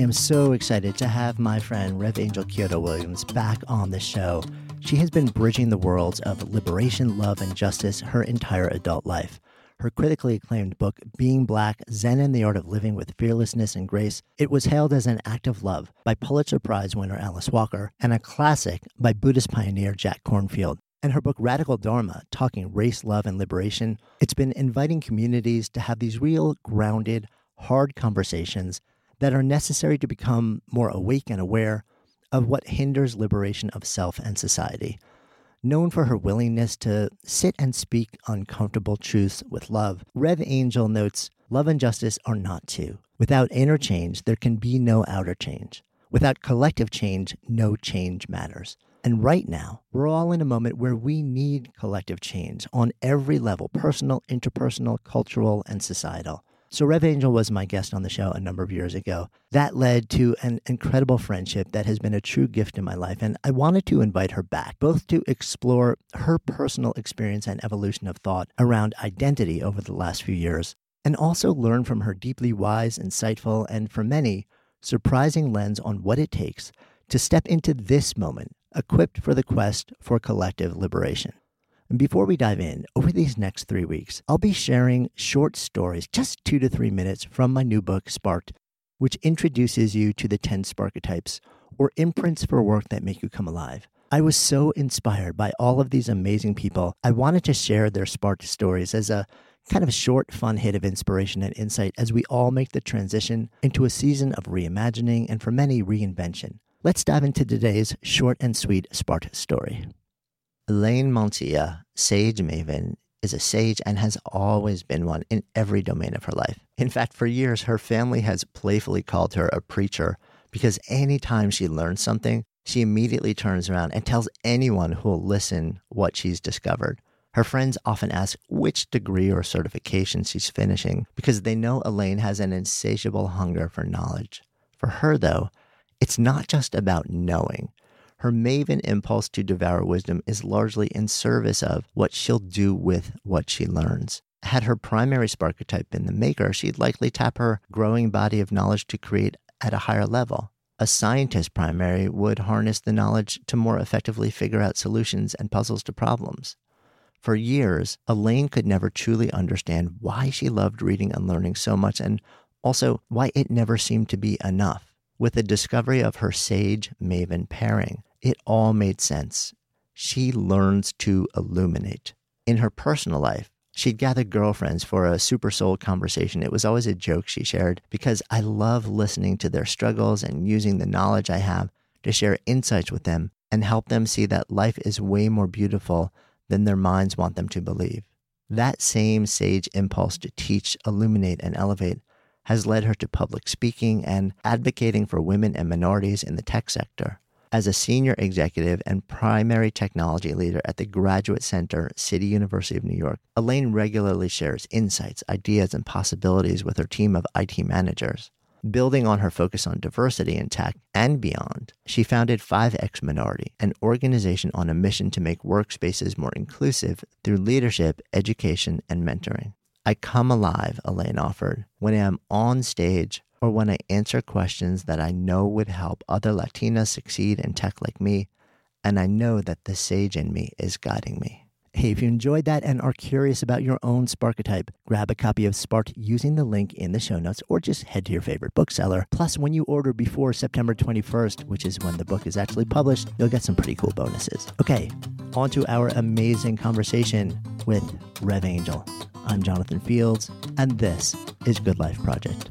am so excited to have my friend Rev Angel Kyodo Williams back on the show. She has been bridging the worlds of liberation, love, and justice her entire adult life. Her critically acclaimed book, Being Black Zen and the Art of Living with Fearlessness and Grace, it was hailed as an act of love by Pulitzer Prize winner Alice Walker and a classic by Buddhist pioneer Jack Kornfield. And her book, Radical Dharma, Talking Race, Love, and Liberation, it's been inviting communities to have these real, grounded, hard conversations that are necessary to become more awake and aware of what hinders liberation of self and society. Known for her willingness to sit and speak uncomfortable truths with love, Rev Angel notes love and justice are not two. Without inner change, there can be no outer change. Without collective change, no change matters. And right now, we're all in a moment where we need collective change on every level personal, interpersonal, cultural, and societal. So, Rev Angel was my guest on the show a number of years ago. That led to an incredible friendship that has been a true gift in my life. And I wanted to invite her back, both to explore her personal experience and evolution of thought around identity over the last few years, and also learn from her deeply wise, insightful, and for many, surprising lens on what it takes to step into this moment equipped for the quest for collective liberation. And before we dive in, over these next three weeks, I'll be sharing short stories, just two to three minutes, from my new book, Sparked, which introduces you to the 10 Sparketypes, or imprints for work that make you come alive. I was so inspired by all of these amazing people. I wanted to share their sparked stories as a kind of short, fun hit of inspiration and insight as we all make the transition into a season of reimagining and for many, reinvention. Let's dive into today's short and sweet sparked story. Elaine Montilla, Sage Maven, is a sage and has always been one in every domain of her life. In fact, for years, her family has playfully called her a preacher because anytime she learns something, she immediately turns around and tells anyone who will listen what she's discovered. Her friends often ask which degree or certification she's finishing because they know Elaine has an insatiable hunger for knowledge. For her, though, it's not just about knowing. Her maven impulse to devour wisdom is largely in service of what she'll do with what she learns. Had her primary sparketype been the maker, she'd likely tap her growing body of knowledge to create at a higher level. A scientist primary would harness the knowledge to more effectively figure out solutions and puzzles to problems. For years, Elaine could never truly understand why she loved reading and learning so much and also why it never seemed to be enough. With the discovery of her sage maven pairing, it all made sense. She learns to illuminate. In her personal life, she'd gather girlfriends for a super soul conversation. It was always a joke she shared because I love listening to their struggles and using the knowledge I have to share insights with them and help them see that life is way more beautiful than their minds want them to believe. That same sage impulse to teach, illuminate, and elevate has led her to public speaking and advocating for women and minorities in the tech sector. As a senior executive and primary technology leader at the Graduate Center, City University of New York, Elaine regularly shares insights, ideas, and possibilities with her team of IT managers. Building on her focus on diversity in tech and beyond, she founded 5X Minority, an organization on a mission to make workspaces more inclusive through leadership, education, and mentoring. I come alive, Elaine offered, when I am on stage or when I answer questions that I know would help other Latinas succeed in tech like me, and I know that the sage in me is guiding me. Hey, if you enjoyed that and are curious about your own Sparketype, grab a copy of Spark using the link in the show notes or just head to your favorite bookseller. Plus, when you order before September 21st, which is when the book is actually published, you'll get some pretty cool bonuses. Okay, on to our amazing conversation with Rev Angel. I'm Jonathan Fields, and this is Good Life Project.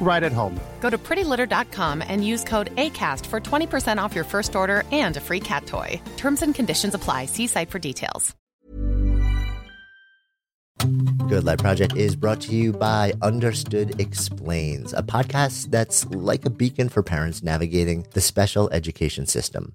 right at home. Go to prettylitter.com and use code ACAST for 20% off your first order and a free cat toy. Terms and conditions apply. See site for details. Good Life Project is brought to you by Understood Explains, a podcast that's like a beacon for parents navigating the special education system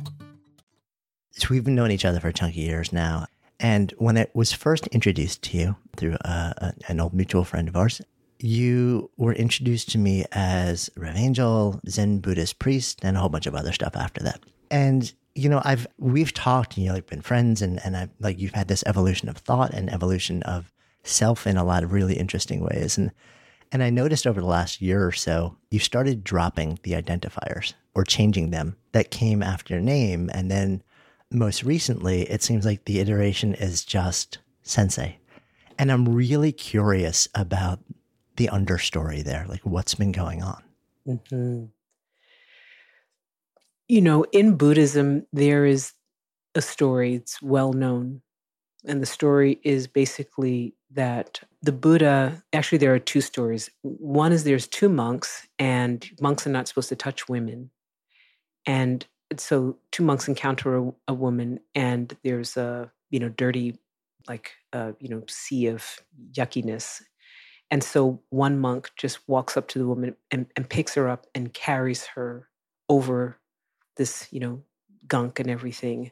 So we've known each other for a chunk of years now. And when it was first introduced to you through uh, an old mutual friend of ours, you were introduced to me as Rev Angel, Zen Buddhist priest, and a whole bunch of other stuff after that. And you know, I've we've talked, and you know, like been friends, and and I've like you've had this evolution of thought and evolution of self in a lot of really interesting ways. And and I noticed over the last year or so, you started dropping the identifiers or changing them that came after your name, and then most recently, it seems like the iteration is just sensei. And I'm really curious about the understory there, like what's been going on. Mm-hmm. You know, in Buddhism, there is a story, it's well known. And the story is basically that the Buddha, actually, there are two stories. One is there's two monks, and monks are not supposed to touch women. And so two monks encounter a, a, woman and there's a you know dirty like uh, you know sea of yuckiness. And so one monk just walks up to the woman and, and picks her up and carries her over this you know gunk and everything.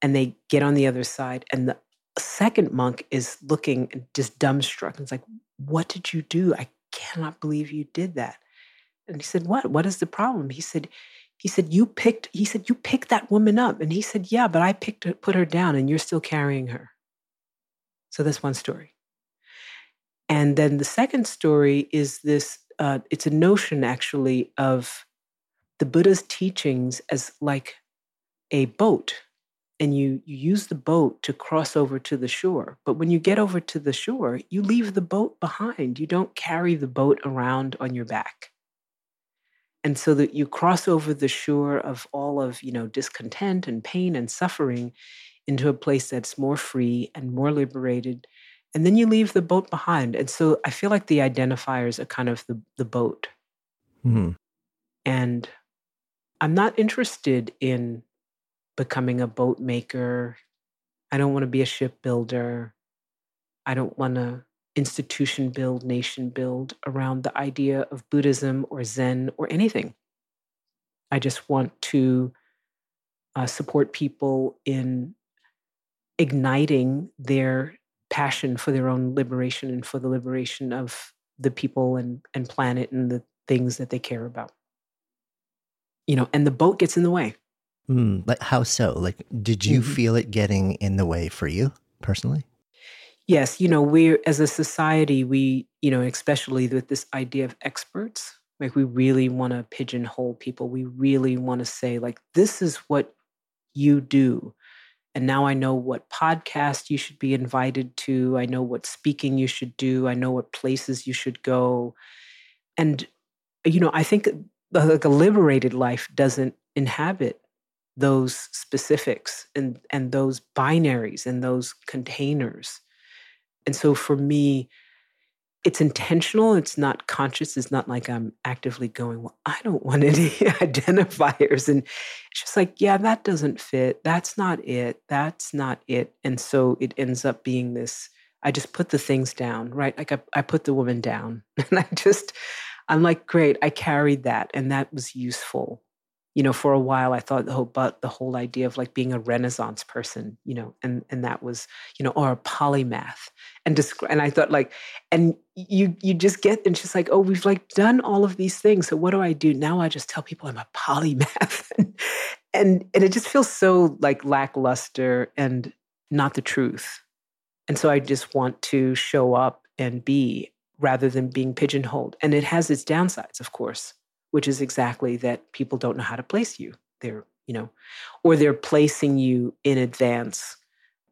And they get on the other side and the second monk is looking just dumbstruck. And it's like what did you do? I cannot believe you did that. And he said what? What is the problem? He said he said you picked he said you picked that woman up. And he said yeah but i picked her, put her down and you're still carrying her. So that's one story. And then the second story is this uh, it's a notion actually of the buddha's teachings as like a boat. And you, you use the boat to cross over to the shore. But when you get over to the shore you leave the boat behind. You don't carry the boat around on your back and so that you cross over the shore of all of you know discontent and pain and suffering into a place that's more free and more liberated and then you leave the boat behind. And so i feel like the identifiers are kind of the, the boat. Mm-hmm. and i'm not interested in becoming a boat maker. I don't want to be a shipbuilder. I don't want to institution build, nation build around the idea of Buddhism or Zen or anything. I just want to uh, support people in igniting their passion for their own liberation and for the liberation of the people and, and planet and the things that they care about. You know, and the boat gets in the way. Mm, like how so? Like, did you mm-hmm. feel it getting in the way for you personally? Yes, you know, we're as a society, we, you know, especially with this idea of experts, like we really want to pigeonhole people. We really want to say, like, this is what you do. And now I know what podcast you should be invited to. I know what speaking you should do. I know what places you should go. And, you know, I think like a liberated life doesn't inhabit those specifics and, and those binaries and those containers And so for me, it's intentional. It's not conscious. It's not like I'm actively going, well, I don't want any identifiers. And it's just like, yeah, that doesn't fit. That's not it. That's not it. And so it ends up being this I just put the things down, right? Like I, I put the woman down. And I just, I'm like, great, I carried that. And that was useful you know, for a while I thought the whole but the whole idea of like being a Renaissance person, you know, and and that was, you know, or a polymath. And describe and I thought like, and you you just get and she's like, oh, we've like done all of these things. So what do I do? Now I just tell people I'm a polymath. and and it just feels so like lackluster and not the truth. And so I just want to show up and be rather than being pigeonholed. And it has its downsides, of course which is exactly that people don't know how to place you. They're, you know, or they're placing you in advance,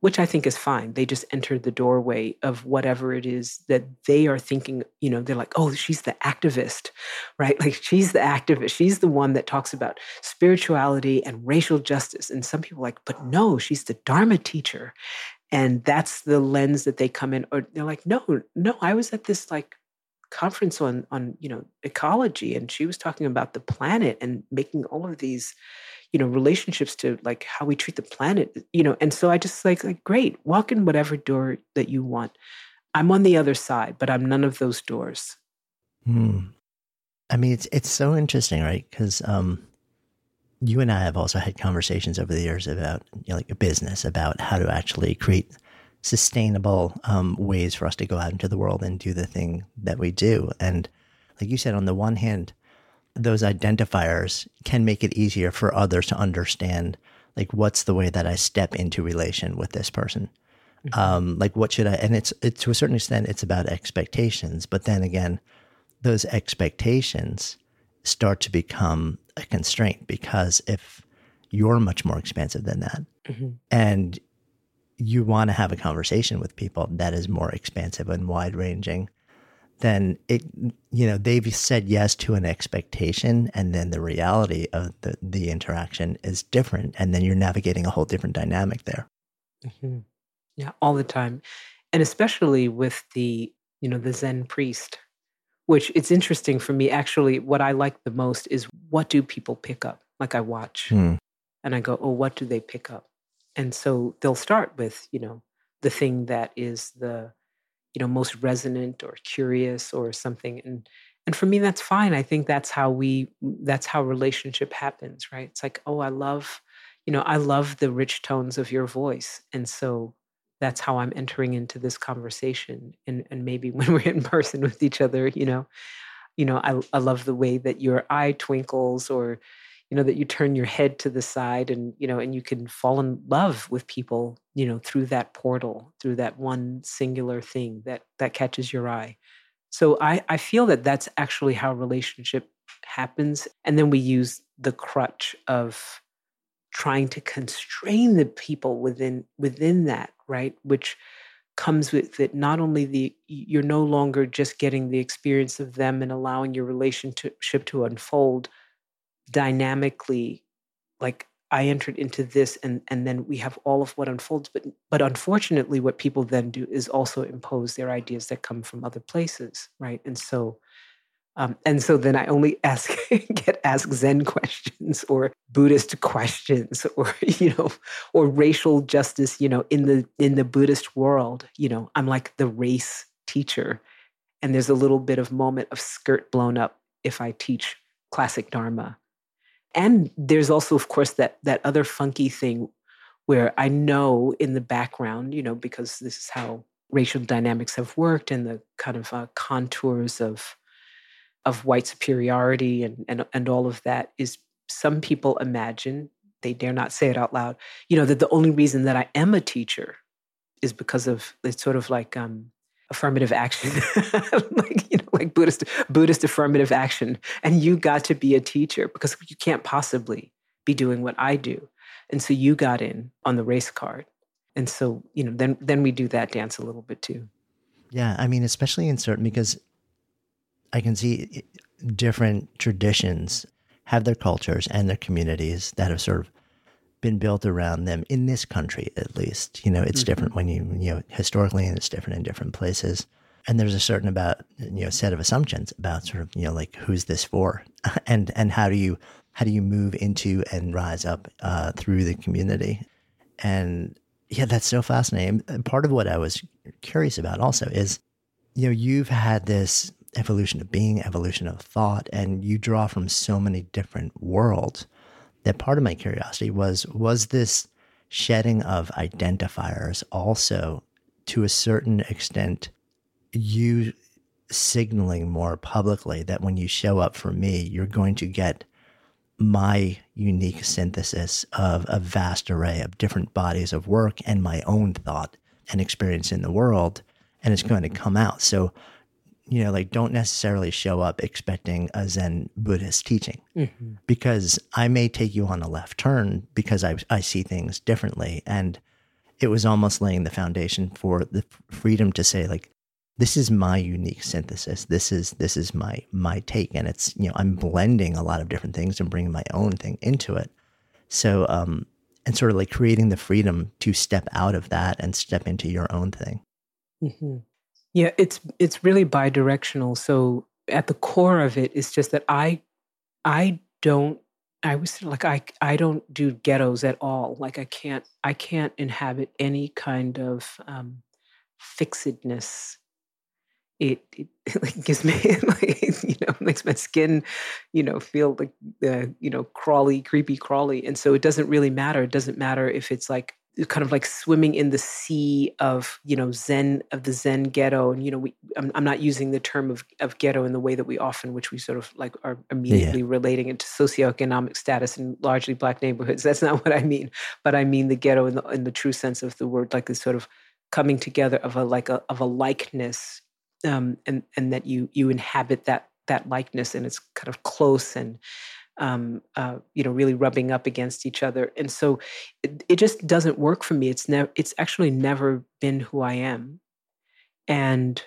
which I think is fine. They just entered the doorway of whatever it is that they are thinking, you know, they're like, oh, she's the activist, right? Like she's the activist. She's the one that talks about spirituality and racial justice. And some people like, but no, she's the Dharma teacher. And that's the lens that they come in, or they're like, no, no, I was at this like conference on on you know ecology and she was talking about the planet and making all of these you know relationships to like how we treat the planet you know and so i just like like great walk in whatever door that you want. I'm on the other side but i'm none of those doors. Hmm. i mean it's it's so interesting right? Because um you and i have also had conversations over the years about you know, like a business about how to actually create sustainable um, ways for us to go out into the world and do the thing that we do. And like you said, on the one hand, those identifiers can make it easier for others to understand like what's the way that I step into relation with this person. Mm-hmm. Um, like what should I? And it's it, to a certain extent, it's about expectations. But then again, those expectations start to become a constraint because if you're much more expansive than that, mm-hmm. and you want to have a conversation with people that is more expansive and wide ranging, then it you know they've said yes to an expectation and then the reality of the the interaction is different and then you're navigating a whole different dynamic there mm-hmm. yeah all the time and especially with the you know the zen priest which it's interesting for me actually what i like the most is what do people pick up like i watch hmm. and i go oh what do they pick up and so they'll start with you know the thing that is the you know most resonant or curious or something and and for me that's fine. I think that's how we that's how relationship happens right? It's like oh i love you know i love the rich tones of your voice. And so that's how i'm entering into this conversation and and maybe when we're in person with each other you know you know i, I love the way that your eye twinkles or you know that you turn your head to the side and you know and you can fall in love with people you know through that portal through that one singular thing that that catches your eye. So i i feel that that's actually how relationship happens and then we use the crutch of trying to constrain the people within within that right? Which comes with it not only the you're no longer just getting the experience of them and allowing your relationship to unfold dynamically like I entered into this and and then we have all of what unfolds but but unfortunately what people then do is also impose their ideas that come from other places right? And so um, and so then I only ask get asked Zen questions or Buddhist questions or you know or racial justice you know in the in the Buddhist world you know I'm like the race teacher. And there's a little bit of moment of skirt blown up if I teach classic Dharma and there's also, of course, that that other funky thing where I know in the background, you know, because this is how racial dynamics have worked and the kind of uh, contours of of white superiority and, and and all of that is some people imagine they dare not say it out loud you know that the only reason that i am a teacher is because of it's sort of like um affirmative action. Like you know like buddhist buddhist affirmative action. And you got to be a teacher because you can't possibly be doing what i do. And so you got in on the race card. And so you know then then we do that dance a little bit too. Yeah i mean especially in certain because i can see eh, different traditions have their cultures and their communities that have sort of been built around them in this country, at least. You know, it's mm-hmm. different when you, you know, historically, and it's different in different places. And there's a certain about, you know, set of assumptions about sort of, you know, like who's this for and, and how do you, how do you move into and rise up uh, through the community? And yeah, that's so fascinating. And part of what I was curious about also is, you know, you've had this evolution of being, evolution of thought, and you draw from so many different worlds that part of my curiosity was was this shedding of identifiers also to a certain extent you signaling more publicly that when you show up for me you're going to get my unique synthesis of a vast array of different bodies of work and my own thought and experience in the world and it's going to come out. So you know, like don't necessarily show up expecting a Zen Buddhist teaching mm-hmm. because I may take you on a left turn because I, I see things differently. And it was almost laying the foundation for the freedom to say, like, this is my unique synthesis. This is this is my my take, and it's you know I'm blending a lot of different things and bringing my own thing into it. So um, and sort of like creating the freedom to step out of that and step into your own thing. Mm-hmm. Yeah, it's it's really bidirectional. So at the core of it is just that I I don't I was like I I don't do ghettos at all. Like I can't I can't inhabit any kind of um, fixedness. It, it, it like gives me like you know makes my skin you know feel like uh, you know crawly creepy crawly and so it doesn't really matter it doesn't matter if it's like kind of like swimming in the sea of you know zen of the zen ghetto and you know we i'm, I'm not using the term of, of ghetto in the way that we often which we sort of like are immediately yeah. relating it to socioeconomic status in largely black neighborhoods that's not what i mean but i mean the ghetto in the in the true sense of the word like this sort of coming together of a like a of a likeness um and and that you you inhabit that that likeness and it's kind of close and um, uh, you know, really rubbing up against each other. And so it, it just doesn't work for me. It's never, it's actually never been who I am. And,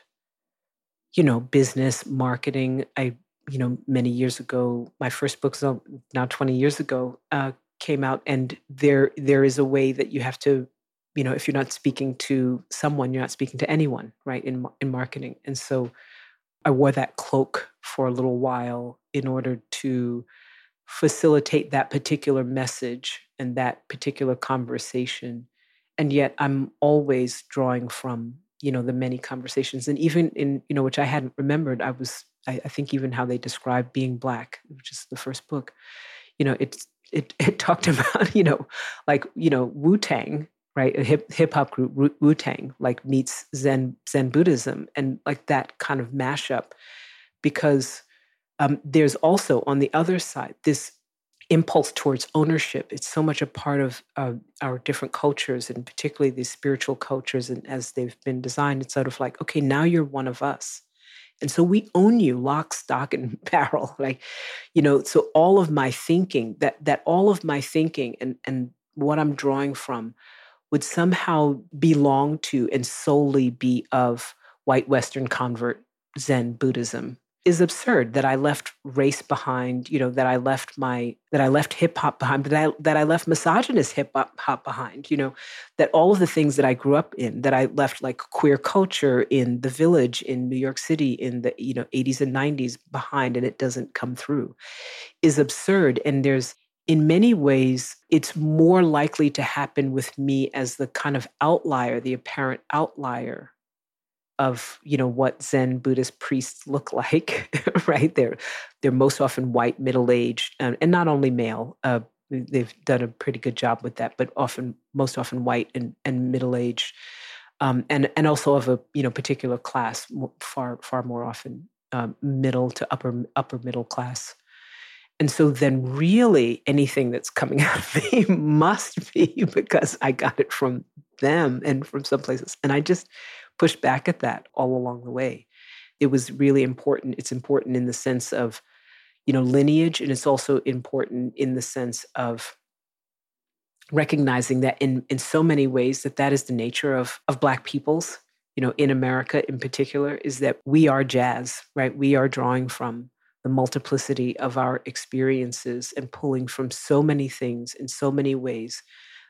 you know, business, marketing, I, you know, many years ago, my first book, so now 20 years ago, uh, came out and there, there is a way that you have to, you know, if you're not speaking to someone, you're not speaking to anyone, right? In, in marketing. And so I wore that cloak for a little while in order to facilitate that particular message and that particular conversation. And yet i'm always drawing from you know the many conversations. And even in you know which i hadn't remembered i was i, I think even how they describe being black which is the first book you know it's it, it talked about you know like you know wu-tang right? A hip hip hop group wu-tang like meets zen zen buddhism and like that kind of mashup. Because um, there's also on the other side this impulse towards ownership. It's so much a part of uh, our different cultures, and particularly these spiritual cultures, and as they've been designed, it's sort of like, okay, now you're one of us. And so we own you lock, stock, and barrel. Like, you know, so all of my thinking, that that all of my thinking and and what I'm drawing from would somehow belong to and solely be of white Western convert Zen Buddhism is absurd that I left race behind, you know, that I left my that I left hip hop behind, that I that I left misogynist hip hop behind, you know, that all of the things that I grew up in, that I left like queer culture in the village in New York City in the, you know, 80s and 90s behind and it doesn't come through is absurd. And there's in many ways it's more likely to happen with me as the kind of outlier, the apparent outlier of you know what Zen Buddhist priests look like, right? They're they're most often white, middle aged, and, and not only male. Uh, they've done a pretty good job with that, but often most often white and, and middle aged, um, and and also of a you know particular class, far far more often um, middle to upper upper middle class. And so then, really, anything that's coming out of me must be because I got it from them and from some places. And I just pushed back at that all along the way. It was really important. It's important in the sense of, you know, lineage, and it's also important in the sense of recognizing that in in so many ways that that is the nature of of Black peoples. You know, in America in particular, is that we are jazz, right? We are drawing from the multiplicity of our experiences and pulling from so many things in so many ways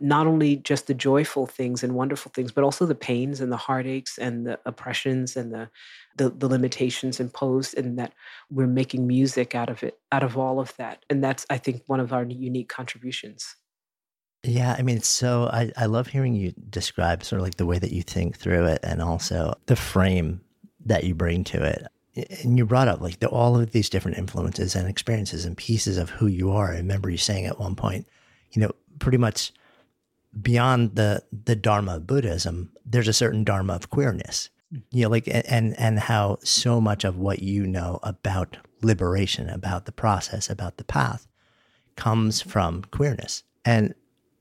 not only just the joyful things and wonderful things but also the pains and the heartaches and the oppressions and the the, the limitations imposed and that we're making music out of it out of all of that and that's i think one of our unique contributions yeah, I mean, so I, I love hearing you describe sort of like the way that you think through it and also the frame that you bring to it. And you brought up like the, all of these different influences and experiences and pieces of who you are. I remember you saying at one point, you know, pretty much beyond the the dharma of Buddhism, there's a certain dharma of queerness. You know, like and and how so much of what you know about liberation, about the process, about the path, comes from queerness. And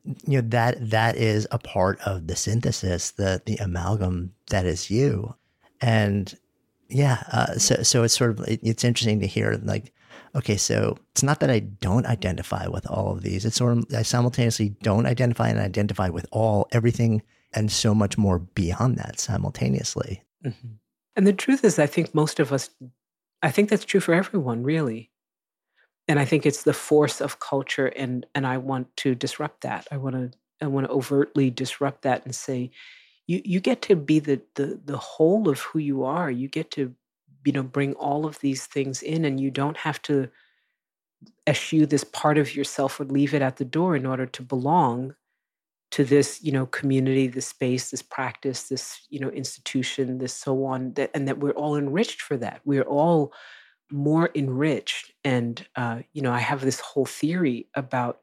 you know that that is a part of the synthesis, the the amalgam that is you, and yeah, uh, so so it's sort of it, it's interesting to hear like, okay, so it's not that I don't identify with all of these; it's sort of I simultaneously don't identify and identify with all everything and so much more beyond that simultaneously. Mm-hmm. And the truth is, I think most of us, I think that's true for everyone, really and I think it's the force of culture, and and I want to disrupt that. I want to I want to overtly disrupt that and say, you you get to be the the the whole of who you are. You get to you know bring all of these things in, and you don't have to eschew this part of yourself or leave it at the door in order to belong to this you know community this space this practice this you know institution this so on that and that we're all enriched for that we're all more enriched. And, uh, you know, I have this whole theory about,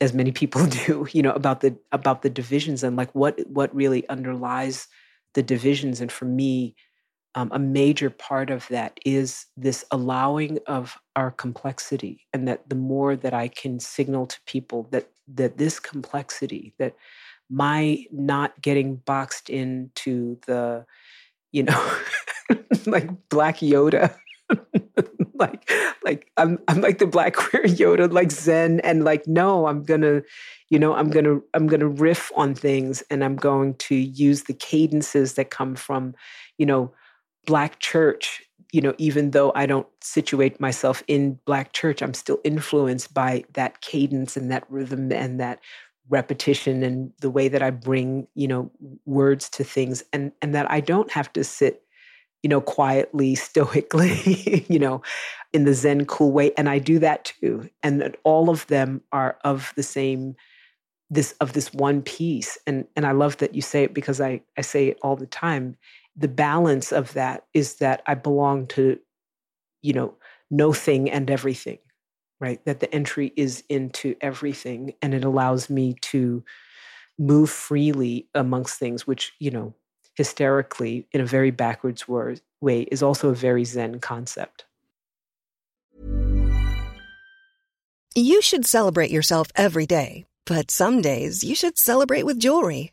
as many people do, you know, about the about the divisions and like what what really underlies the divisions. And for me, um, a major part of that is this allowing of our complexity, and that the more that I can signal to people that that this complexity, that my not getting boxed into the, you know, like Black Yoda like like I'm I'm like the black queer Yoda, like Zen, and like no, I'm gonna, you know, I'm gonna I'm gonna riff on things, and I'm going to use the cadences that come from, you know, black church. You know, even though I don't situate myself in black church, I'm still influenced by that cadence and that rhythm and that repetition and the way that I bring, you know, words to things, and and that I don't have to sit you know, quietly, stoically, you know, in the Zen cool way. And I do that too. And that all of them are of the same this of this one piece. And and I love that you say it because I, I say it all the time. The balance of that is that I belong to, you know, no thing and everything, right? That the entry is into everything and it allows me to move freely amongst things, which, you know, hysterically in a very backwards word, way is also a very Zen concept. You should celebrate yourself every day, but some days you should celebrate with jewelry.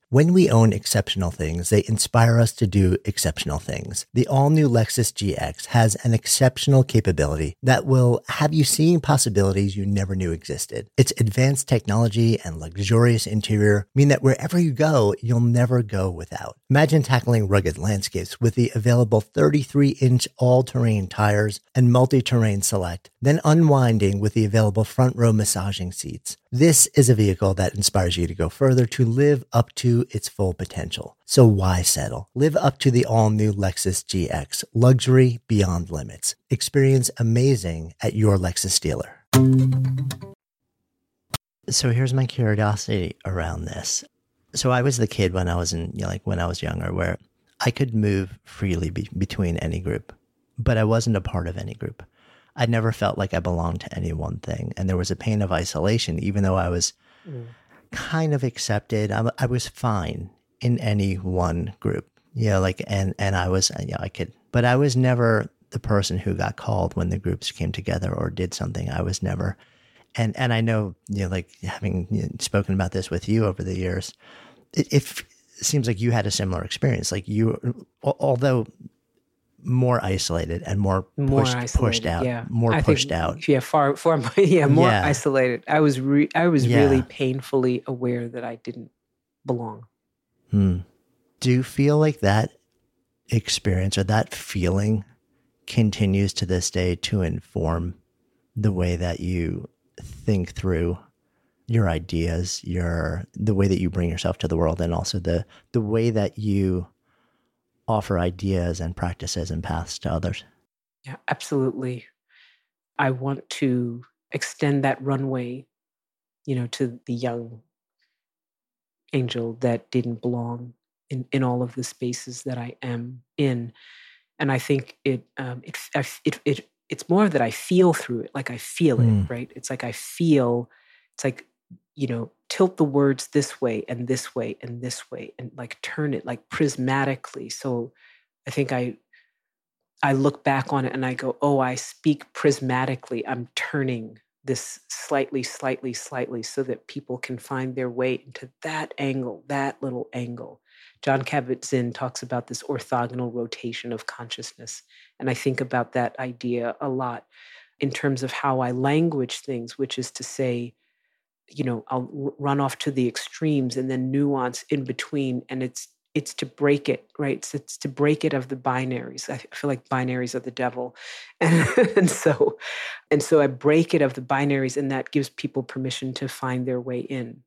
When we own exceptional things, they inspire us to do exceptional things. The all new Lexus GX has an exceptional capability that will have you seeing possibilities you never knew existed. Its advanced technology and luxurious interior mean that wherever you go, you'll never go without. Imagine tackling rugged landscapes with the available 33 inch all terrain tires and multi terrain select, then unwinding with the available front row massaging seats. This is a vehicle that inspires you to go further to live up to its full potential. So why settle? Live up to the all new Lexus GX, luxury beyond limits. Experience amazing at your Lexus dealer. So here's my curiosity around this. So I was the kid when I was in, like when I was younger, where I could move freely be- between any group, but I wasn't a part of any group. I never felt like I belonged to any one thing. And there was a pain of isolation, even though I was mm. Kind of accepted. I, I, was fine in any one group, know, like, and, and I was, you know, I could, but I was never the person who got called when the groups came together or did something. I was never, and, and I know, you know, like having you know, spoken about this with you over the years, it, it seems like you had a similar experience. Like you, although more isolated and more, more pushed, isolated, pushed out, yeah. more I pushed think, out. Yeah, far, far, yeah, more yeah. isolated. I was, re- I was yeah. really painfully aware that I didn't belong. Hmm. Do you feel like that experience or that feeling continues to this day to inform the way that you think through your ideas, your the way that you bring yourself to the world, and also the the way that you offer ideas and practices and paths to others. Yeah, absolutely. I want to extend that runway, you know, to the young angel that didn't belong in, in all of the spaces that I am in. And I think it, um, it, it, it, it's more that I feel through it. Like I feel mm. it, right? It's like I feel, it's like, you know, tilt the words this way and this way and this way and like turn it like prismatically. So i think i i look back on it and i go oh i speak prismatically. I'm turning this slightly slightly slightly so that people can find their way into that angle that little angle. Jon kabat-zinn talks about this orthogonal rotation of consciousness and i think about that idea a lot in terms of how i language things which is to say you know i'll run off to the extremes and then nuance in between and it's it's to break it right? It's, it's to break it of the binaries. I feel like binaries are the devil. And, and so and so i break it of the binaries and that gives people permission to find their way in.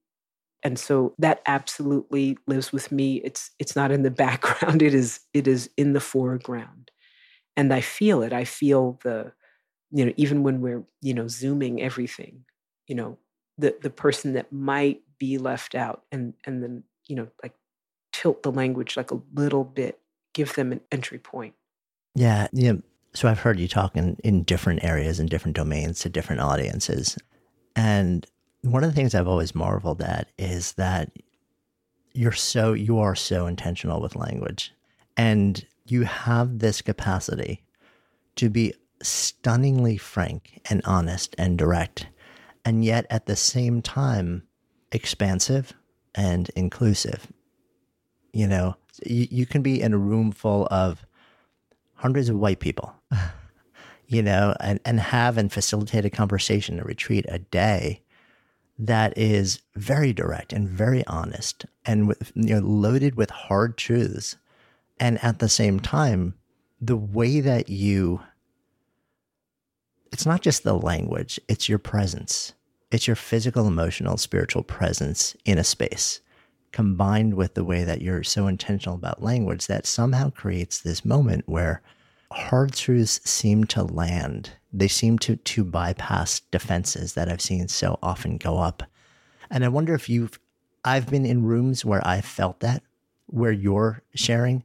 And so that absolutely lives with me. It's it's not in the background. It is it is in the foreground. And i feel it. I feel the you know even when we're you know zooming everything you know the the person that might be left out and and then you know like tilt the language like a little bit give them an entry point. Yeah yeah. So i've heard you talk in, in different areas and different domains to different audiences. And one of the things i've always marveled at is that you're so you are so intentional with language. And you have this capacity to be stunningly frank and honest and direct and yet at the same time expansive and inclusive. You know, you, you can be in a room full of hundreds of white people, you know, and, and have and facilitate a conversation, a retreat, a day that is very direct and very honest and with, you know, loaded with hard truths. And at the same time, the way that you, it's not just the language, it's your presence. It's your physical, emotional, spiritual presence in a space combined with the way that you're so intentional about language that somehow creates this moment where hard truths seem to land. They seem to to bypass defenses that I've seen so often go up. And I wonder if you've I've been in rooms where I felt that, where you're sharing,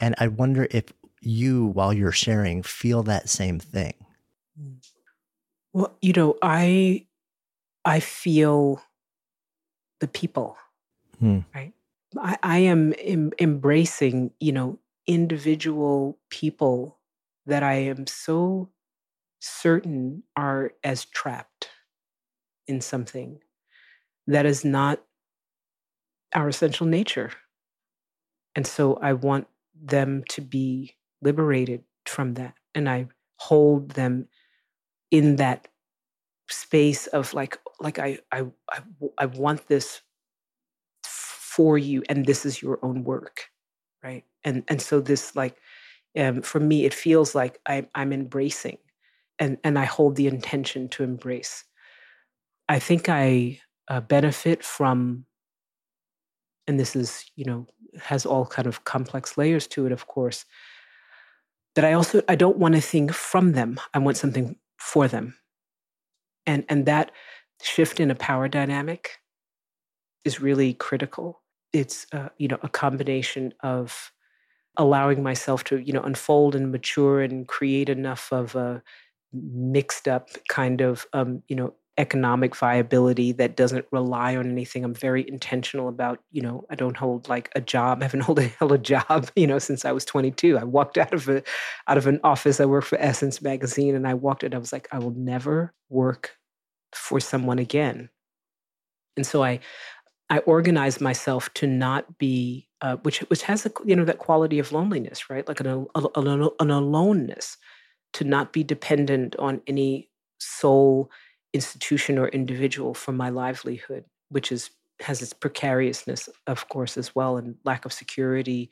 and I wonder if you while you're sharing feel that same thing. Well, you know, I I feel the people Hmm. Right. I, I am em- embracing, you know, individual people that I am so certain are as trapped in something that is not our essential nature. And so I want them to be liberated from that. And I hold them in that space of like, like I, I, I, I want this for you and this is your own work right? And and so this like um, for me it feels like I, i'm embracing and and i hold the intention to embrace. I think i uh, benefit from and this is you know has all kind of complex layers to it of course that i also i don't want to think from them. I want something for them. And and that shift in a power dynamic is really critical. It's uh, you know a combination of allowing myself to you know unfold and mature and create enough of a mixed up kind of um, you know economic viability that doesn't rely on anything. I'm very intentional about, you know, I don't hold like a job. I haven't held a, held a job, you know, since I was 22. I walked out of a out of an office. I worked for Essence magazine and I walked it. I was like, I will never work for someone again. And so I I organize myself to not be, uh, which which has a, you know that quality of loneliness, right? Like an, an, an aloneness, to not be dependent on any sole institution or individual for my livelihood, which is has its precariousness, of course, as well, and lack of security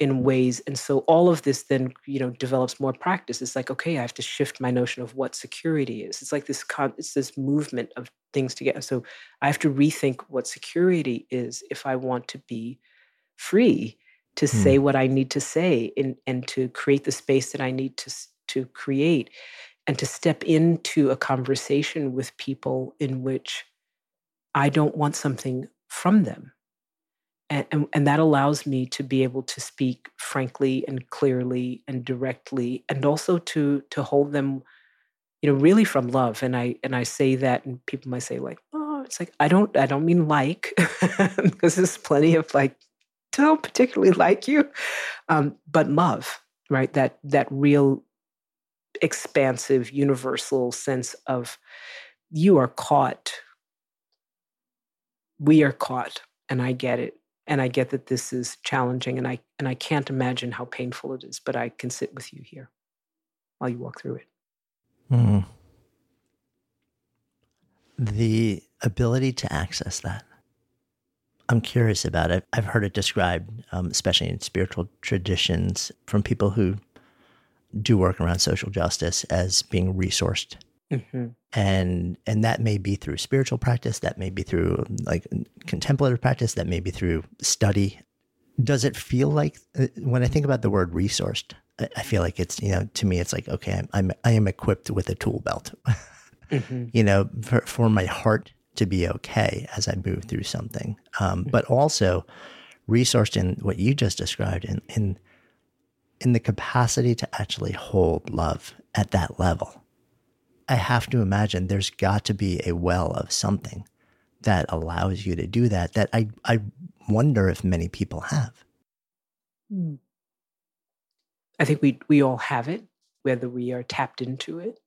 in ways. And so all of this then, you know, develops more practice. It's like, okay, I have to shift my notion of what security is. It's like this, con- it's this movement of things together. So I have to rethink what security is if I want to be free to mm. say what I need to say and, and to create the space that I need to, to create and to step into a conversation with people in which I don't want something from them. And, and, and, that allows me to be able to speak frankly and clearly and directly and also to to hold them you know really from love. And i and i say that and people might say like oh it's like i don't i don't mean like because there's plenty of like don't particularly like you. Um, but love right? That that real expansive universal sense of you are caught we are caught and i get it and I get that this is challenging and I and I can't imagine how painful it is, but I can sit with you here while you walk through it. Mm. The ability to access that. I'm curious about it. I've heard it described, um, especially in spiritual traditions, from people who do work around social justice as being resourced Mm-hmm. And and that may be through spiritual practice, that may be through like contemplative practice, that may be through study. Does it feel like uh, when I think about the word resourced, I feel like it's you know to me it's like okay I'm, I'm I am equipped with a tool belt, mm-hmm. you know for for my heart to be okay as I move through something, um, mm-hmm. but also resourced in what you just described in in in the capacity to actually hold love at that level I have to imagine there's got to be a well of something that allows you to do that that I, I wonder if many people have. Hmm. I think we we all have it, whether we are tapped into it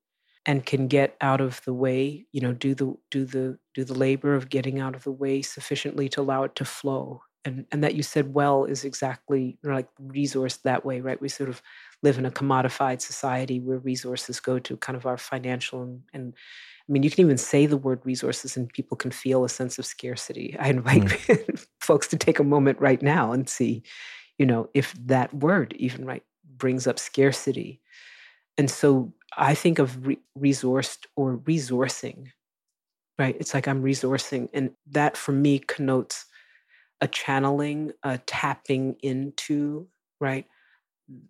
and can get out of the way you know do the do the do the labor of getting out of the way sufficiently to allow it to flow and and that you said well is exactly like resource that way right we sort of live in a commodified society where resources go to kind of our financial and, and I mean, you can even say the word resources and people can feel a sense of scarcity. I invite mm. folks to take a moment right now and see, you know, if that word even right brings up scarcity. And so I think of re- resourced or resourcing, right? It's like I'm resourcing. And that for me connotes a channeling, a tapping into, right?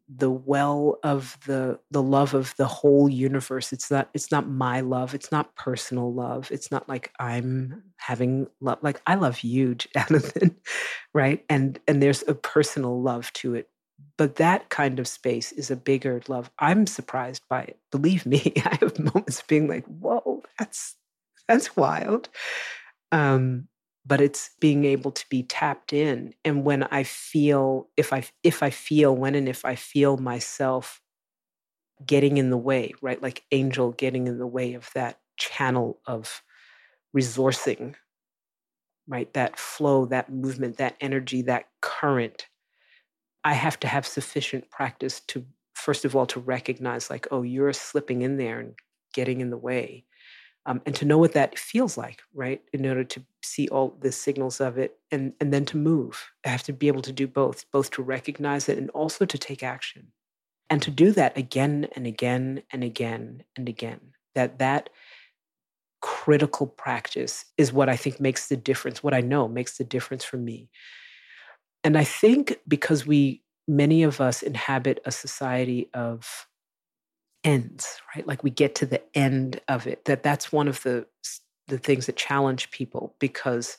the well of the the love of the whole universe. It's not it's not my love. It's not personal love. It's not like i'm having love like i love you jonathan right? And and there's a personal love to it. But that kind of space is a bigger love. I'm surprised by it. Believe me i have moments being like whoa that's that's wild. Um but it's being able to be tapped in and when i feel if i if i feel when and if i feel myself getting in the way right? Like angel getting in the way of that channel of resourcing right? That flow that movement that energy that current. I have to have sufficient practice to first of all to recognize like oh you're slipping in there and getting in the way um, and to know what that feels like, right? In order to see all the signals of it and, and then to move. I have to be able to do both, both to recognize it and also to take action. And to do that again and again and again and again. That that critical practice is what I think makes the difference, what I know makes the difference for me. And I think because we, many of us inhabit a society of ends right? Like we get to the end of it that that's one of the the things that challenge people because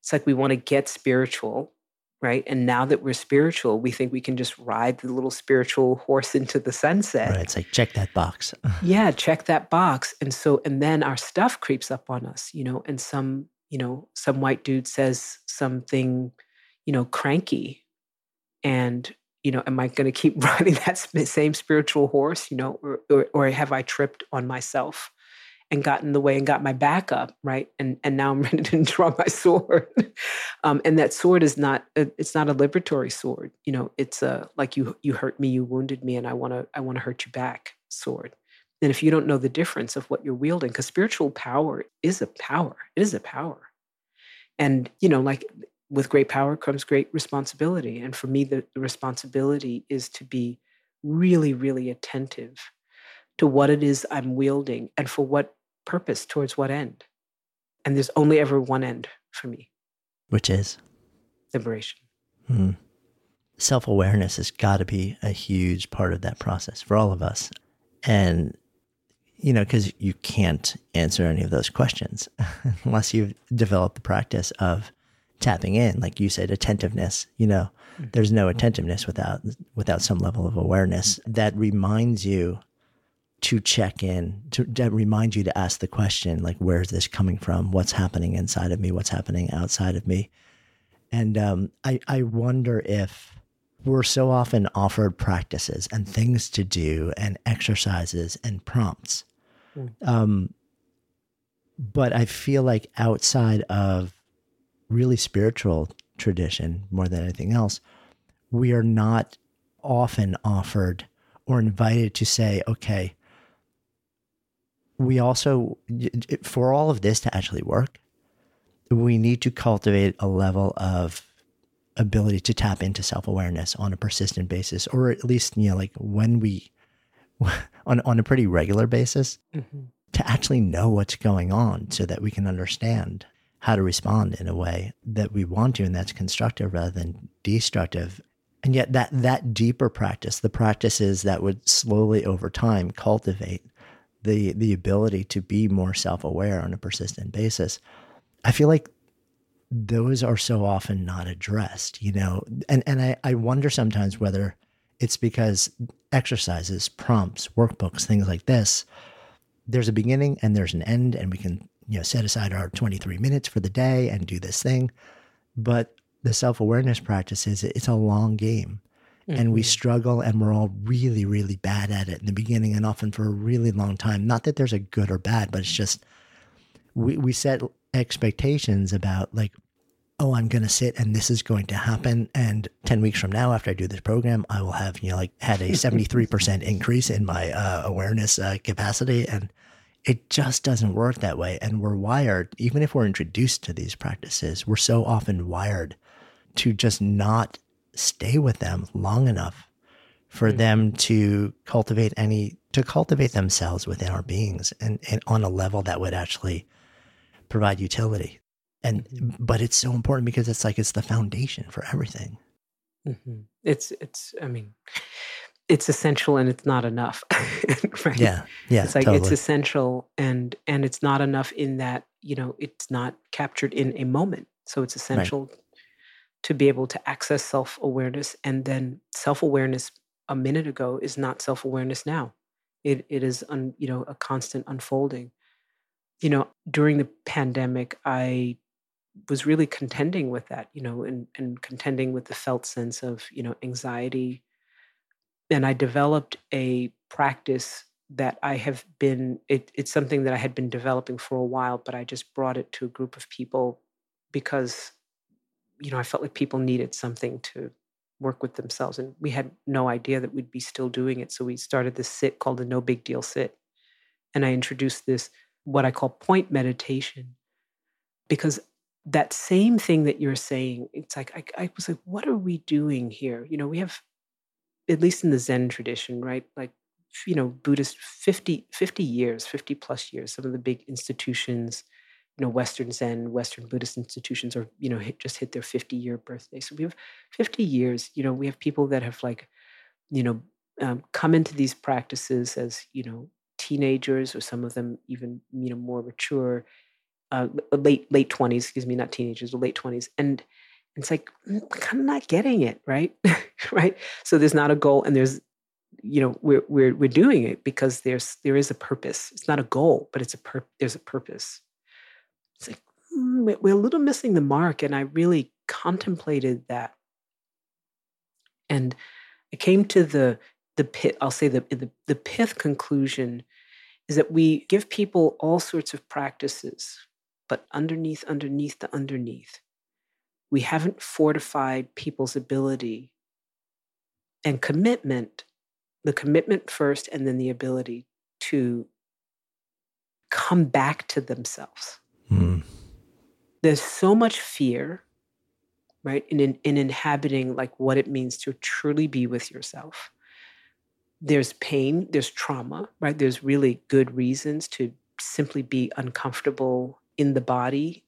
it's like we want to get spiritual right? And now that we're spiritual we think we can just ride the little spiritual horse into the sunset. Right it's like check that box. Yeah check that box. And so and then our stuff creeps up on us you know and some you know some white dude says something you know cranky and you know, am I going to keep riding that same spiritual horse, you know, or, or, or, have I tripped on myself and gotten the way and got my back up, right? And and now I'm ready to draw my sword. um, and that sword is not a, it's not a liberatory sword, you know. It's a like you you hurt me, you wounded me, and I want to I want to hurt you back sword. And if you don't know the difference of what you're wielding, because spiritual power is a power, it is a power. And you know, like with great power comes great responsibility. And for me, the, the responsibility is to be really, really attentive to what it is I'm wielding and for what purpose, towards what end. And there's only ever one end for me, which is liberation. Hmm. Self awareness has got to be a huge part of that process for all of us. And, you know, because you can't answer any of those questions unless you've developed the practice of tapping in, like you said, attentiveness. You know, mm-hmm. there's no attentiveness without without some level of awareness that reminds you to check in, to that reminds you to ask the question, like, where's this coming from? What's happening inside of me? What's happening outside of me? And um, I, I wonder if we're so often offered practices and things to do and exercises and prompts. Mm. Um, but I feel like outside of really spiritual tradition more than anything else, we are not often offered or invited to say, okay, we also, for all of this to actually work, we need to cultivate a level of ability to tap into self awareness on a persistent basis, or at least, you know, like when we, on, on a pretty regular basis, mm-hmm. to actually know what's going on so that we can understand how to respond in a way that we want to and that's constructive rather than destructive. And yet that that deeper practice the practices that would slowly over time cultivate the the ability to be more self-aware on a persistent basis i feel like those are so often not addressed you know? And and i, I wonder sometimes whether it's because exercises prompts workbooks things like this there's a beginning and there's an end and we can you know, set aside our 23 minutes for the day and do this thing. But the self awareness practice is it's a long game. Mm-hmm. And we Mhm. struggle and we're all really, really bad at it in the beginning and often for a really long time. Not that there's a good or bad, but it's just we, we set expectations about like, oh, I'm going to sit and this is going to happen. And 10 weeks from now, after I do this program, I will have, you know, like had a 73% increase in my uh, awareness uh, capacity. And it just doesn't work that way. And we're wired, even if we're introduced to these practices, we're so often wired to just not stay with them long enough for Mhm. them to cultivate any to cultivate themselves within our beings and, and on a level that would actually provide utility and Mhm. but it's so important because it's like it's the foundation for everything Mhm. It's it's. I mean, it's essential and it's not enough. right? yeah yeah it's like totally. it's essential and and it's not enough in that you know it's not captured in a moment. So it's essential to be able to access self awareness, and then self awareness a minute ago is not self awareness now. It it is un, you know a constant unfolding. You know, during the pandemic, I was really contending with that, you know, and, and contending with the felt sense of, you know, anxiety. And I developed a practice that I have been, it, it's something that I had been developing for a while, but I just brought it to a group of people because, you know, I felt like people needed something to work with themselves. And we had no idea that we'd be still doing it. So we started this sit called the No Big Deal Sit. And I introduced this, what I call point meditation, because that same thing that you're saying, it's like, I, I was like, what are we doing here? You know, we have, at least in the Zen tradition, right? Like, you know, Buddhist 50, 50 years, 50 plus years, some of the big institutions, you know, Western Zen, Western Buddhist institutions are, you know, hit, just hit their 50 year birthday. So we have 50 years, you know, we have people that have like, you know, um, come into these practices as, you know, teenagers or some of them even, you know, more mature, uh, late, late 20s, excuse me, not teenagers, late 20s. And it's like, "Mm, I'm kind of not getting it, right? right. So there's not a goal and there's, you know, we're, we're, we're doing it because there's, there is a purpose. It's not a goal, but it's a pur- there's a purpose it's like "Mm, we- we're a little missing the mark and i really contemplated that and i came to the the pit i'll say the, the the pith conclusion is that we give people all sorts of practices but underneath underneath the underneath we haven't fortified people's ability and commitment the commitment first and then the ability to come back to themselves. Mm. there's so much fear right in, in in inhabiting like what it means to truly be with yourself. There's pain there's trauma right? There's really good reasons to simply be uncomfortable in the body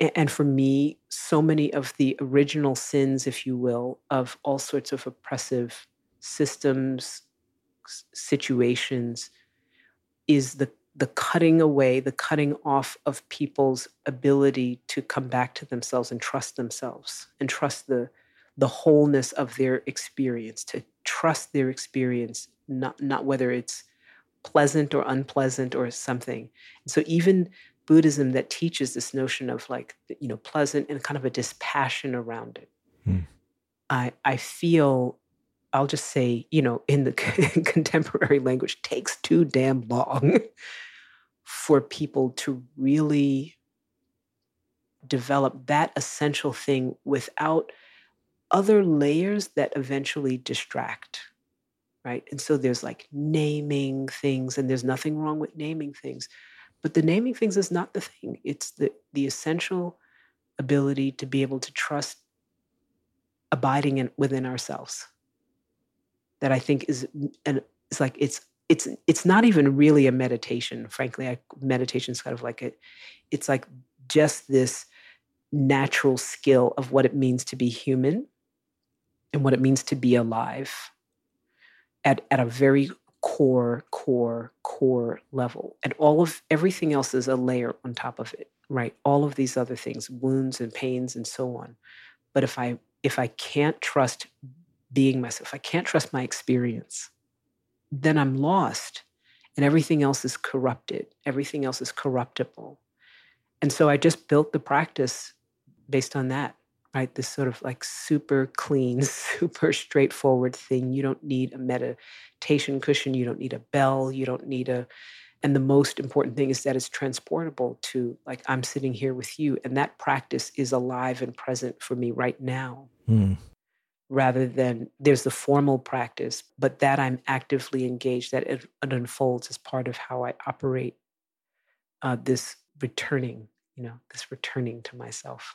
and for me so many of the original sins if you will of all sorts of oppressive systems situations is the the cutting away, the cutting off of people's ability to come back to themselves and trust themselves and trust the the wholeness of their experience, to trust their experience, not not whether it's pleasant or unpleasant or something. And so even Buddhism that teaches this notion of like you know pleasant and kind of a dispassion around it. Hmm. I I feel I'll just say, you know, in the contemporary language, takes too damn long for people to really develop that essential thing without other layers that eventually distract. Right. And so there's like naming things, and there's nothing wrong with naming things. But the naming things is not the thing. It's the the essential ability to be able to trust abiding in, within ourselves that I think is and it's like it's it's it's not even really a meditation. Frankly, I, meditation is kind of like it. It's like just this natural skill of what it means to be human and what it means to be alive at at a very core core core level and all of everything else is a layer on top of it right all of these other things wounds and pains and so on but if i if i can't trust being myself, I can't trust my experience, then I'm lost and everything else is corrupted. Everything else is corruptible. And so I just built the practice based on that, right? This sort of like super clean, super straightforward thing. You don't need a meditation cushion. You don't need a bell. You don't need a, and the most important thing is that it's transportable to like, I'm sitting here with you. And that practice is alive and present for me right now. Mm. Rather than there's the formal practice, but that I'm actively engaged, that it, it unfolds as part of how I operate uh, this returning, you know, this returning to myself.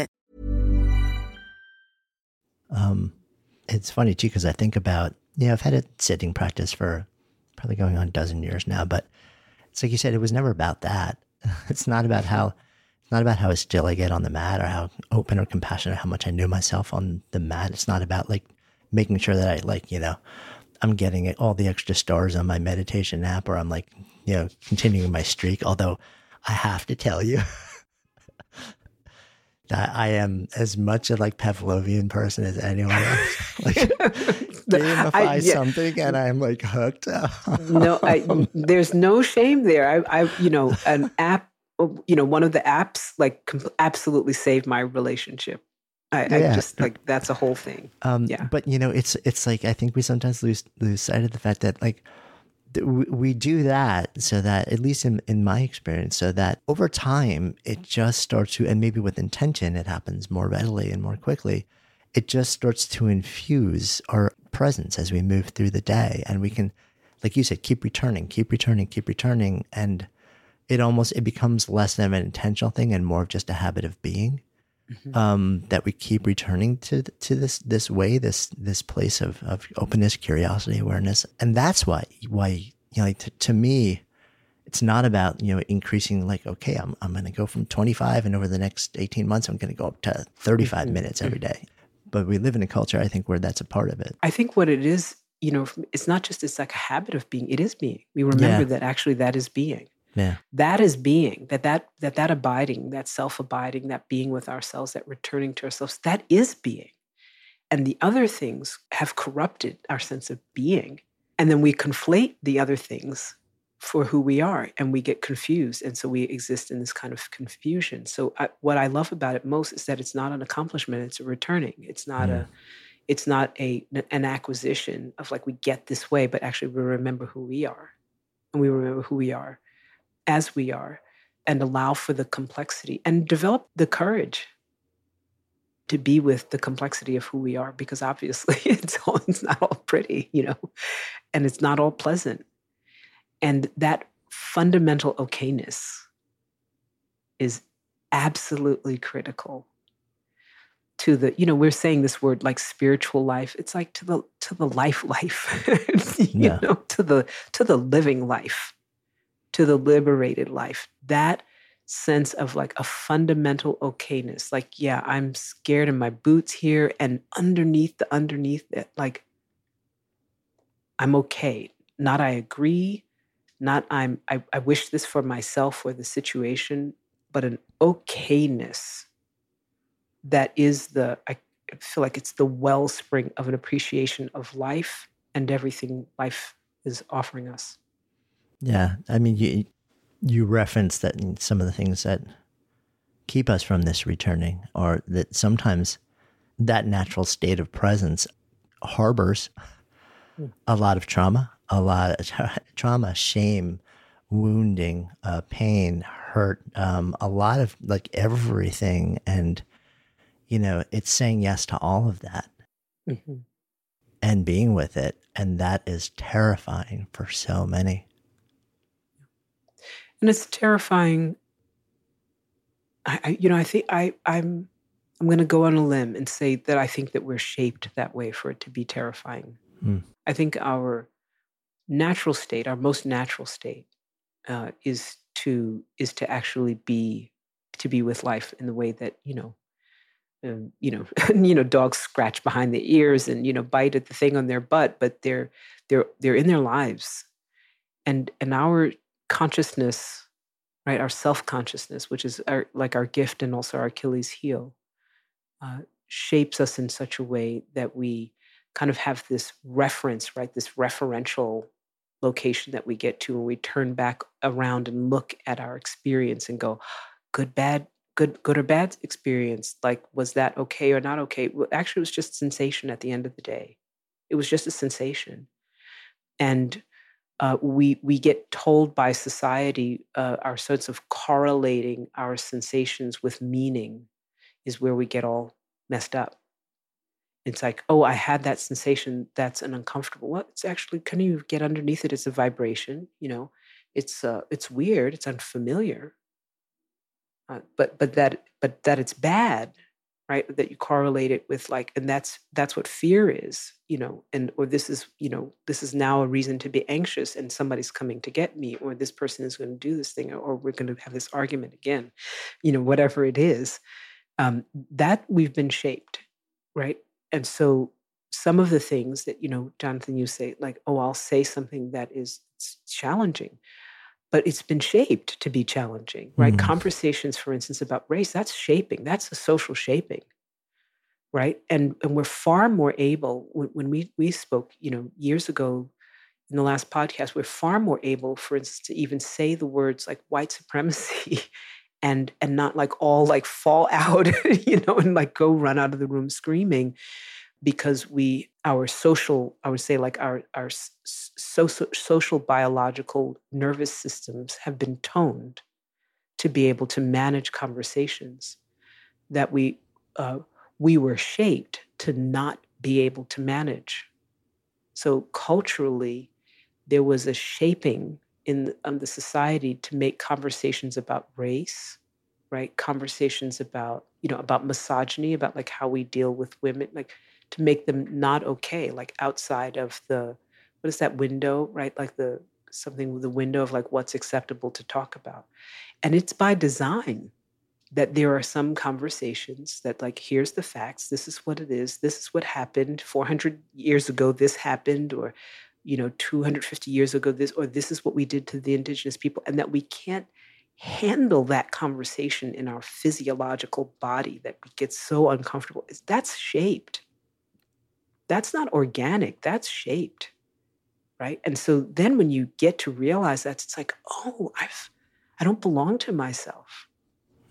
Um, it's funny too because I think about you know I've had a sitting practice for probably going on a dozen years now, but it's like you said, it was never about that. It's not about how it's not about how still I get on the mat or how open or compassionate, or how much I know myself on the mat. It's not about like making sure that I like you know I'm getting all the extra stars on my meditation app or I'm like you know continuing my streak. Although I have to tell you. I am as much a like Pavlovian person as anyone else. like gamify I, yeah. something and I'm like hooked. no, I, there's no shame there. I, I, you know, an app, you know, one of the apps like absolutely saved my relationship. I, yeah. I, just like that's a whole thing. Um, yeah. But you know, it's it's like I think we sometimes lose lose sight of the fact that like we do that so that at least in, in my experience so that over time it just starts to and maybe with intention it happens more readily and more quickly it just starts to infuse our presence as we move through the day. And we can like you said keep returning keep returning keep returning. And it almost it becomes less of an intentional thing and more of just a habit of being mm-hmm. um, that we keep returning to to this this way, this this place of of openness, curiosity, awareness, and that's why why you know like to, to me, it's not about you know increasing like okay, I'm I'm going to go from 25 and over the next 18 months I'm going to go up to 35 mm-hmm. minutes every day. but we live in a culture, I think, where that's a part of it. I think what it is, you know, it's not just it's like a habit of being. It is being. We remember yeah. that actually that is being. Yeah. That is being. That that that that abiding, that self abiding, that being with ourselves, that returning to ourselves. That is being. And the other things have corrupted our sense of being. And then we conflate the other things for who we are and we get confused and so we exist in this kind of confusion so I, what i love about it most is that it's not an accomplishment it's a returning it's not a it's not a an acquisition of like we get this way but actually we remember who we are and we remember who we are as we are and allow for the complexity and develop the courage to be with the complexity of who we are because obviously it's all, it's not all pretty you know and it's not all pleasant. And that fundamental okayness is absolutely critical to the you know we're saying this word like spiritual life. It's like to the to the life life you yeah. know to the to the living life to the liberated life that sense of like a fundamental okayness like yeah i'm scared in my boots here and underneath the underneath it like i'm okay not i agree not I'm I, I wish this for myself or the situation, but an okayness that is the I feel like it's the wellspring of an appreciation of life and everything life is offering us. Yeah, I mean you you referenced that some of the things that keep us from this returning are that sometimes that natural state of presence harbors a lot of trauma, a lot of tra- trauma, shame, wounding, uh, pain, hurt, um, a lot of like everything. And, you know, it's saying yes to all of that mm-hmm. and being with it. And that is terrifying for so many. And it's terrifying. I, I you know, I think I, I'm, I'm going to go on a limb and say that I think that we're shaped that way for it to be terrifying. Mm. I think our natural state, our most natural state, uh, is to is to actually be to be with life in the way that you know um, you know you know dogs scratch behind the ears and you know bite at the thing on their butt but they're they're they're in their lives and and our consciousness right? Our self-consciousness which is our like our gift and also our achilles heel uh, shapes us in such a way that we kind of have this reference right? This referential location that we get to when we turn back around and look at our experience and go good bad good good or bad experience. Like was that okay or not okay? Well, actually it was just sensation at the end of the day. It was just a sensation. And uh, we we get told by society uh, our sense of correlating our sensations with meaning is where we get all messed up it's like, oh, I had that sensation. That's an uncomfortable. Well, it's actually, can you get underneath it? It's a vibration. You know, it's uh, it's weird. It's unfamiliar. Uh, but but that but that it's bad, right? That you correlate it with like, and that's that's what fear is. You know, and or this is you know this is now a reason to be anxious, and somebody's coming to get me, or this person is going to do this thing, or we're going to have this argument again. You know, whatever it is, um, that we've been shaped, right? and so some of the things that you know jonathan you say like oh i'll say something that is challenging but it's been shaped to be challenging right mm. conversations for instance about race that's shaping that's a social shaping right and and we're far more able when, when we we spoke you know years ago in the last podcast we're far more able for instance to even say the words like white supremacy and and not like all like fall out you know and like go run out of the room screaming because we our social i would say like our our social social biological nervous systems have been toned to be able to manage conversations that we uh, we were shaped to not be able to manage. So culturally there was a shaping in um, the society to make conversations about race right? Conversations about you know about misogyny about like how we deal with women like to make them not okay like outside of the what is that window right? Like the something with the window of like what's acceptable to talk about. And it's by design that there are some conversations that like here's the facts this is what it is this is what happened 400 years ago this happened or you know 250 years ago this or this is what we did to the indigenous people and that we can't handle that conversation in our physiological body that gets so uncomfortable. Is that's shaped that's not organic that's shaped right? And so then when you get to realize that it's like oh i've i don't belong to myself.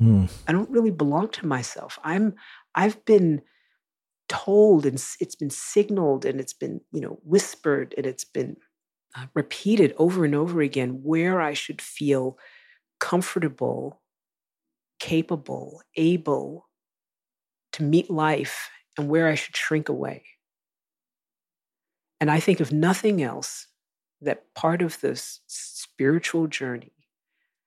Mm. i don't really belong to myself. I'm i've been told and it's been signaled and it's been you know whispered and it's been uh, repeated over and over again where i should feel comfortable capable able to meet life and where i should shrink away and i think if nothing else that part of this spiritual journey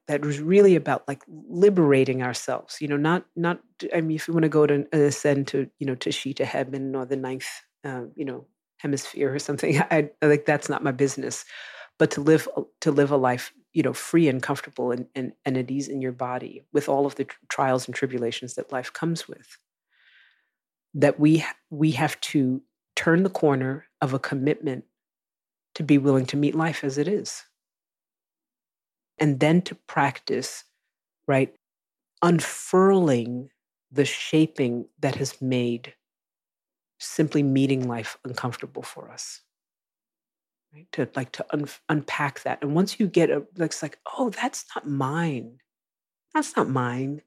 that was really about like liberating ourselves you know not not i mean if you want to go to ascend to you know to shita heaven or the ninth uh, you know hemisphere or something I, I like that's not my business. But to live to live a life you know free and comfortable and, and, and at ease in your body with all of the trials and tribulations that life comes with that we we have to turn the corner of a commitment to be willing to meet life as it is and then to practice, right, unfurling the shaping that has made simply meeting life uncomfortable for us. Right? To like to un- unpack that. And once you get a, like, it's like, oh, that's not mine. That's not mine.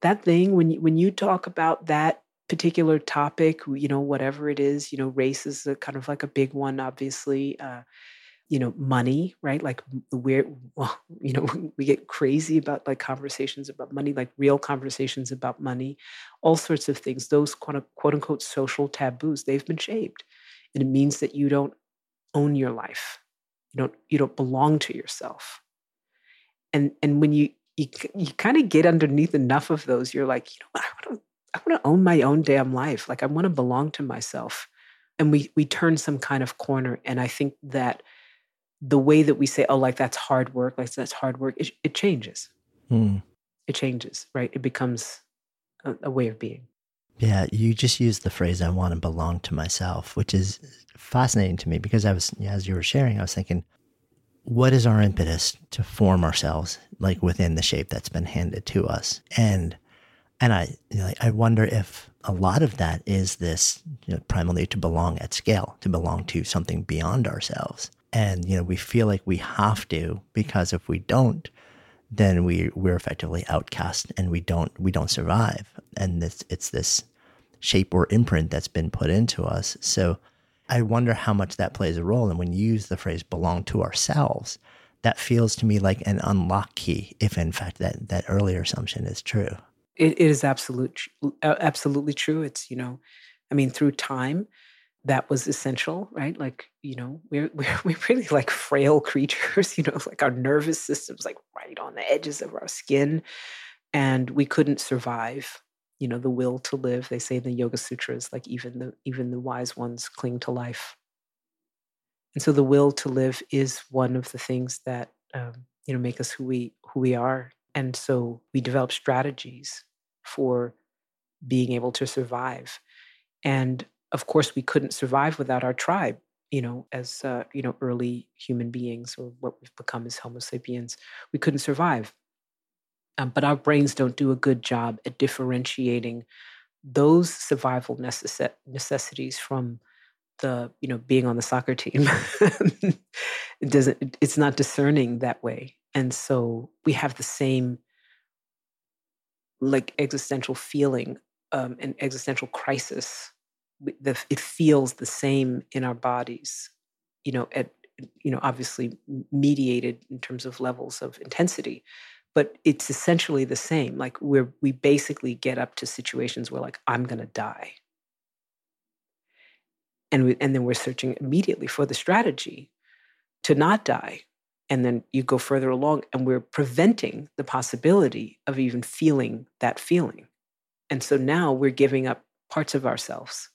That thing, when you, when you talk about that particular topic, you know, whatever it is, you know, race is a kind of like a big one, obviously. Uh, you know money right? Like where well, you know we get crazy about like conversations about money like real conversations about money all sorts of things. Those quote, quote unquote social taboos they've been shaped and it means that you don't own your life. You don't you don't belong to yourself. And and when you you, you kind of get underneath enough of those you're like you know what? I to i want to own my own damn life like i want to belong to myself and we we turn some kind of corner and i think that the way that we say, oh, like that's hard work, like that's hard work, it, it changes. Mm. It changes, right? It becomes a, a way of being. Yeah, you just used the phrase "I want to belong to myself," which is fascinating to me because I was, as you were sharing, I was thinking, what is our impetus to form ourselves like within the shape that's been handed to us? And and I, you know, I wonder if a lot of that is this you know, to belong at scale, to belong to something beyond ourselves. And you know we feel like we have to because if we don't then we we're effectively outcast and we don't we don't survive. And it's it's this shape or imprint that's been put into us. So i wonder how much that plays a role. And when you use the phrase belong to ourselves that feels to me like an unlock key if in fact that that earlier assumption is true it, it is absolute absolutely true it's you know i mean through time that was essential, right? Like, you know, we're, we're, we're really like frail creatures, you know, like our nervous system's like right on the edges of our skin. And we couldn't survive, you know, the will to live. They say in the Yoga Sutras, like even the even the wise ones cling to life. And so the will to live is one of the things that um, you know make us who we who we are. And so we develop strategies for being able to survive. And of course, we couldn't survive without our tribe, you know, as, uh, you know, early human beings or what we've become as Homo sapiens. We couldn't survive. Um, but our brains don't do a good job at differentiating those survival necess- necessities from the you know being on the soccer team it doesn't it's not discerning that way and so we have the same like existential feeling um, an existential crisis. It feels the same in our bodies you know at you know obviously mediated in terms of levels of intensity but it's essentially the same. Like we're we basically get up to situations where like i'm going to die. And we, and then we're searching immediately for the strategy to not die and then you go further along and we're preventing the possibility of even feeling that feeling and so now we're giving up parts of ourselves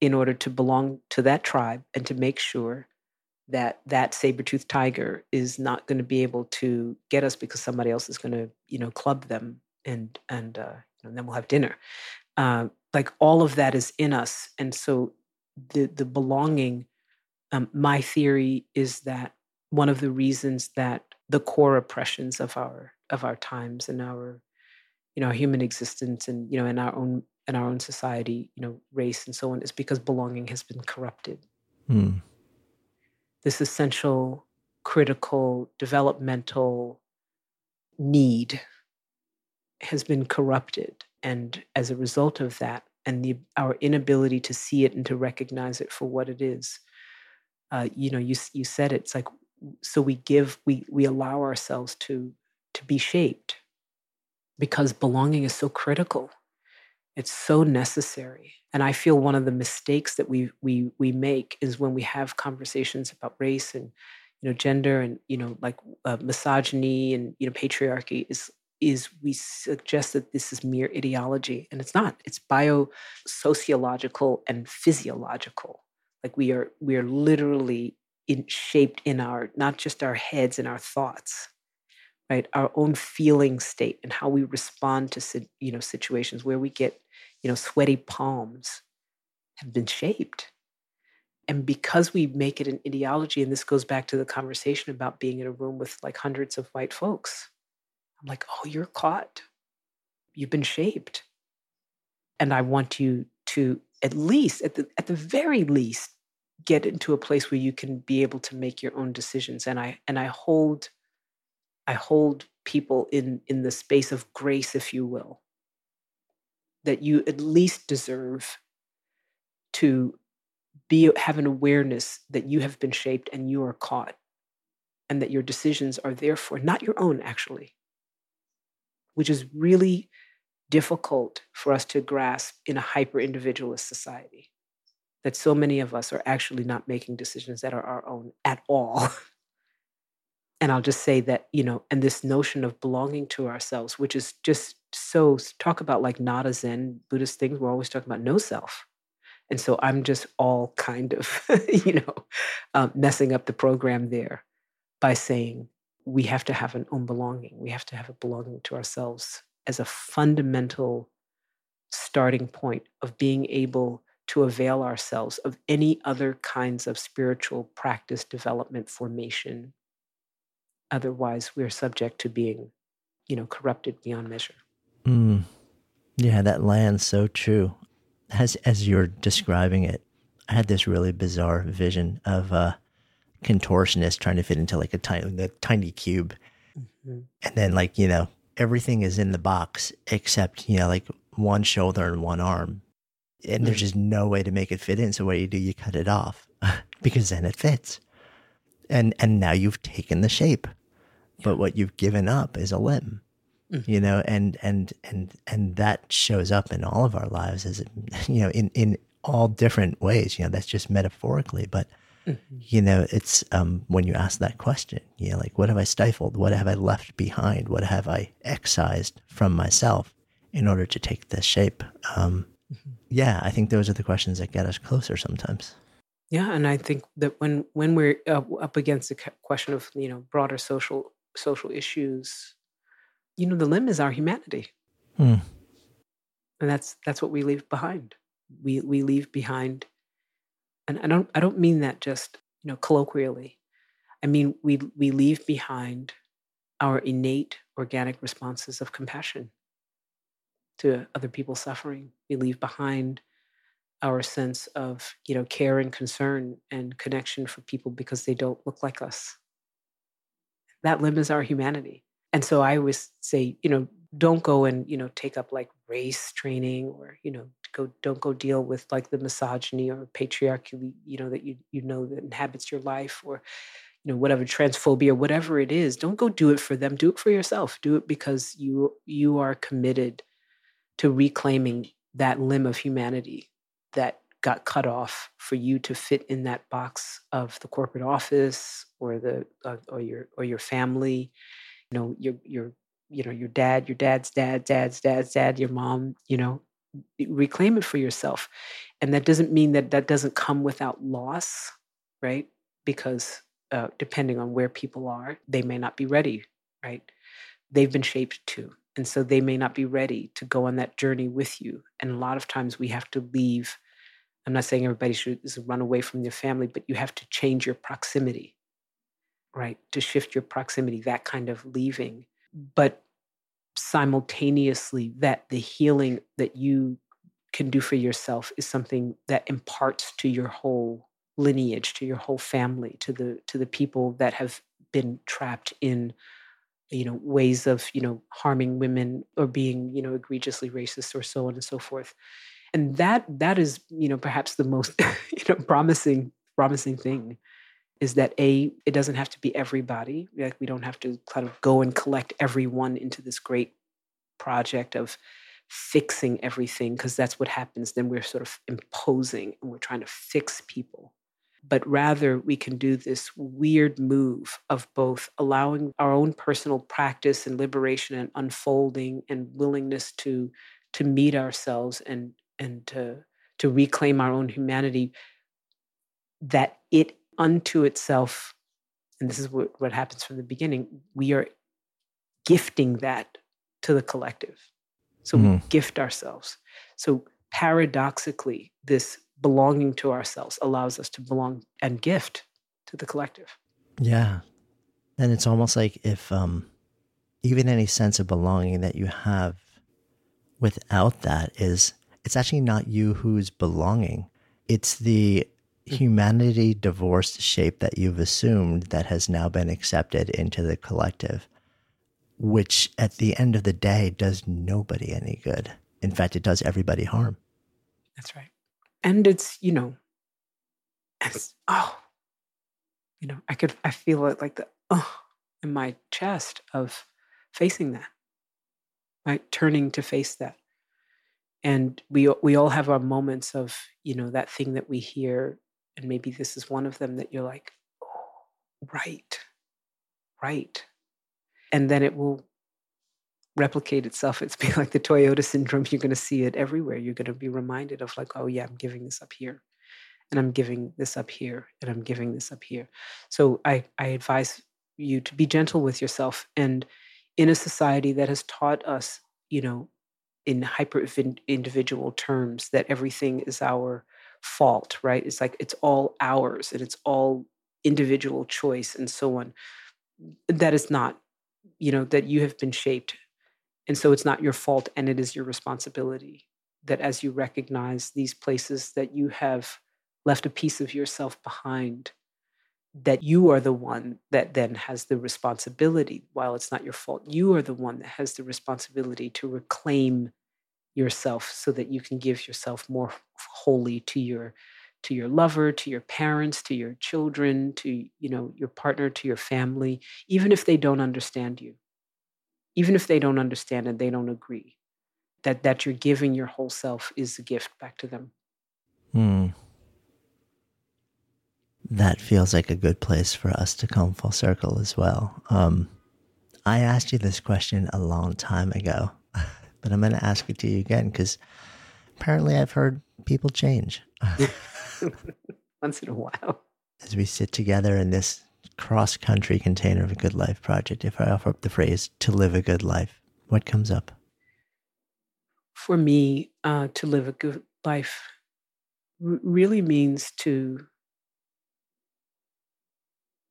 in order to belong to that tribe and to make sure that that saber-toothed tiger is not going to be able to get us because somebody else is going to you know club them and and, uh, and then we'll have dinner. Uh, like all of that is in us, and so the the belonging. Um, my theory is that one of the reasons that the core oppressions of our of our times and our you know our human existence and you know in our own in our own society you know race and so on is because belonging has been corrupted mm. this essential critical developmental need has been corrupted and as a result of that and the, our inability to see it and to recognize it for what it is uh, you know you, you said it, it's like so we give we we allow ourselves to to be shaped because belonging is so critical. It's so necessary. And i feel one of the mistakes that we we we make is when we have conversations about race and you know gender and you know like uh, misogyny and you know patriarchy is is we suggest that this is mere ideology. And it's not. It's bio sociological and physiological. Like we are we are literally in, shaped in our not just our heads and our thoughts right? Our own feeling state and how we respond to you know situations where we get you know sweaty palms have been shaped. And because we make it an ideology and this goes back to the conversation about being in a room with like hundreds of white folks i'm like oh you're caught. You've been shaped. And i want you to at least at the at the very least get into a place where you can be able to make your own decisions and i and i hold i hold people in in the space of grace if you will that you at least deserve to be have an awareness that you have been shaped and you are caught and that your decisions are therefore not your own actually which is really difficult for us to grasp in a hyper individualist society that so many of us are actually not making decisions that are our own at all. and I'll just say that, you know, and this notion of belonging to ourselves, which is just so talk about like not a Zen Buddhist things, we're always talking about no self. And so I'm just all kind of, you know, um, messing up the program there by saying we have to have an own belonging. We have to have a belonging to ourselves as a fundamental starting point of being able to avail ourselves of any other kinds of spiritual practice, development, formation. Otherwise, we're subject to being, you know, corrupted beyond measure. Mm. Yeah, that lands so true. As as you're describing it, I had this really bizarre vision of a contortionist trying to fit into like a tiny, a tiny cube, mm-hmm. and then like you know everything is in the box except you know like one shoulder and one arm and there's mm. just no way to make it fit in. So what do you do? You cut it off because then it fits. And and now you've taken the shape. But what you've given up is a limb. Mm-hmm. You know, and and and and that shows up in all of our lives as you know, in in all different ways. You know, that's just metaphorically, but mm-hmm. you know, it's um when you ask that question, you know, like what have I stifled? What have I left behind? What have I excised from myself in order to take this shape? Um, mm-hmm yeah, I think those are the questions that get us closer sometimes. Yeah, and I think that when when we're up against the question of you know broader social social issues, you know, the limb is our humanity, hmm. and that's that's what we leave behind. We we leave behind, and I don't I don't mean that just you know colloquially. I mean we we leave behind our innate organic responses of compassion to other people's suffering. We leave behind our sense of, you know, care and concern and connection for people because they don't look like us. That limits our humanity. And so I always say, you know, don't go and, you know, take up like race training or, you know, go don't go deal with like the misogyny or patriarchy, you know, that you you know that inhabits your life or you know whatever transphobia whatever it is don't go do it for them do it for yourself do it because you you are committed to reclaiming that limb of humanity that got cut off for you to fit in that box of the corporate office or the uh, or your or your family. You know your your you know your dad your dad's dad dad's dad's dad your mom you know reclaim it for yourself. And that doesn't mean that that doesn't come without loss right? Because uh, depending on where people are they may not be ready right? They've been shaped too And so they may not be ready to go on that journey with you. And a lot of times we have to leave. I'm not saying everybody should run away from their family, but you have to change your proximity, right? To shift your proximity, that kind of leaving. But simultaneously, that the healing that you can do for yourself is something that imparts to your whole lineage to your whole family to the to the people that have been trapped in you know ways of you know harming women or being you know egregiously racist or so on and so forth. And that that is you know perhaps the most you know promising promising thing is that a it doesn't have to be everybody. Like we don't have to kind of go and collect everyone into this great project of fixing everything because that's what happens. Then we're sort of imposing and we're trying to fix people but rather we can do this weird move of both allowing our own personal practice and liberation and unfolding and willingness to to meet ourselves and and to to reclaim our own humanity that it unto itself and this is what, what happens from the beginning we are gifting that to the collective so mm-hmm. we gift ourselves so paradoxically this belonging to ourselves allows us to belong and gift to the collective. Yeah. And it's almost like if um, even any sense of belonging that you have without that is, it's actually not you who's belonging. It's the humanity divorced shape that you've assumed that has now been accepted into the collective, which at the end of the day does nobody any good. In fact, it does everybody harm. That's right and it's you know it's oh you know i could i feel it like the oh in my chest of facing that right turning to face that. And we we all have our moments of you know that thing that we hear and maybe this is one of them that you're like oh right right. And then it will replicate itself. It's being like the Toyota syndrome. You're going to see it everywhere. You're going to be reminded of like, oh yeah, I'm giving this up here, and I'm giving this up here, and I'm giving this up here. So I I advise you to be gentle with yourself, and in a society that has taught us, you know, in hyper individual terms, that everything is our fault, right? It's like it's all ours, and it's all individual choice, and so on. That is not you know that you have been shaped and so it's not your fault and it is your responsibility that as you recognize these places that you have left a piece of yourself behind, that you are the one that then has the responsibility, while it's not your fault, you are the one that has the responsibility to reclaim yourself so that you can give yourself more wholly to your to your lover to your parents to your children to you know your partner to your family even if they don't understand you even if they don't understand and they don't agree, that that you're giving your whole self is a gift back to them. Hmm. That feels like a good place for us to come full circle as well. Um, I asked you this question a long time ago, but I'm going to ask it to you again because apparently I've heard people change. Once in a while. As we sit together in this cross country container of a good life project, if I offer up the phrase to live a good life, what comes up? For me, uh, to live a good life r- really means to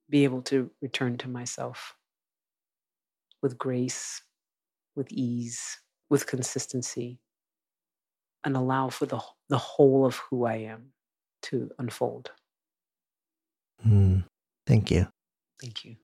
be able to return to myself with grace, with ease, with consistency, and allow for the, the whole of who I am to unfold. Mm, thank you. Thank you.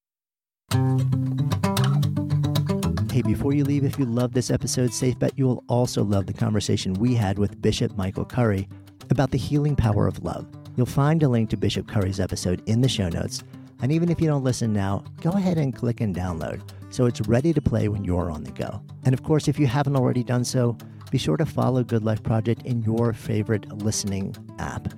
Hey, before you leave, if you love this episode, safe bet you will also love the conversation we had with Bishop Michael Curry about the healing power of love. You'll find a link to Bishop Curry's episode in the show notes. And even if you don't listen now, go ahead and click and download so it's ready to play when you're on the go. And of course, if you haven't already done so, be sure to follow Good Life Project in your favorite listening app.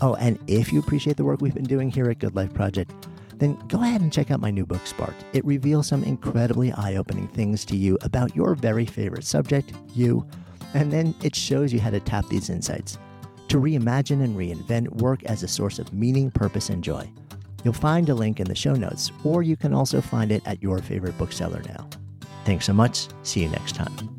Oh, and if you appreciate the work we've been doing here at Good Life Project, then go ahead and check out my new book, Sparked. It reveals some incredibly eye opening things to you about your very favorite subject, you, and then it shows you how to tap these insights to reimagine and reinvent work as a source of meaning, purpose, and joy. You'll find a link in the show notes, or you can also find it at your favorite bookseller now. Thanks so much. See you next time.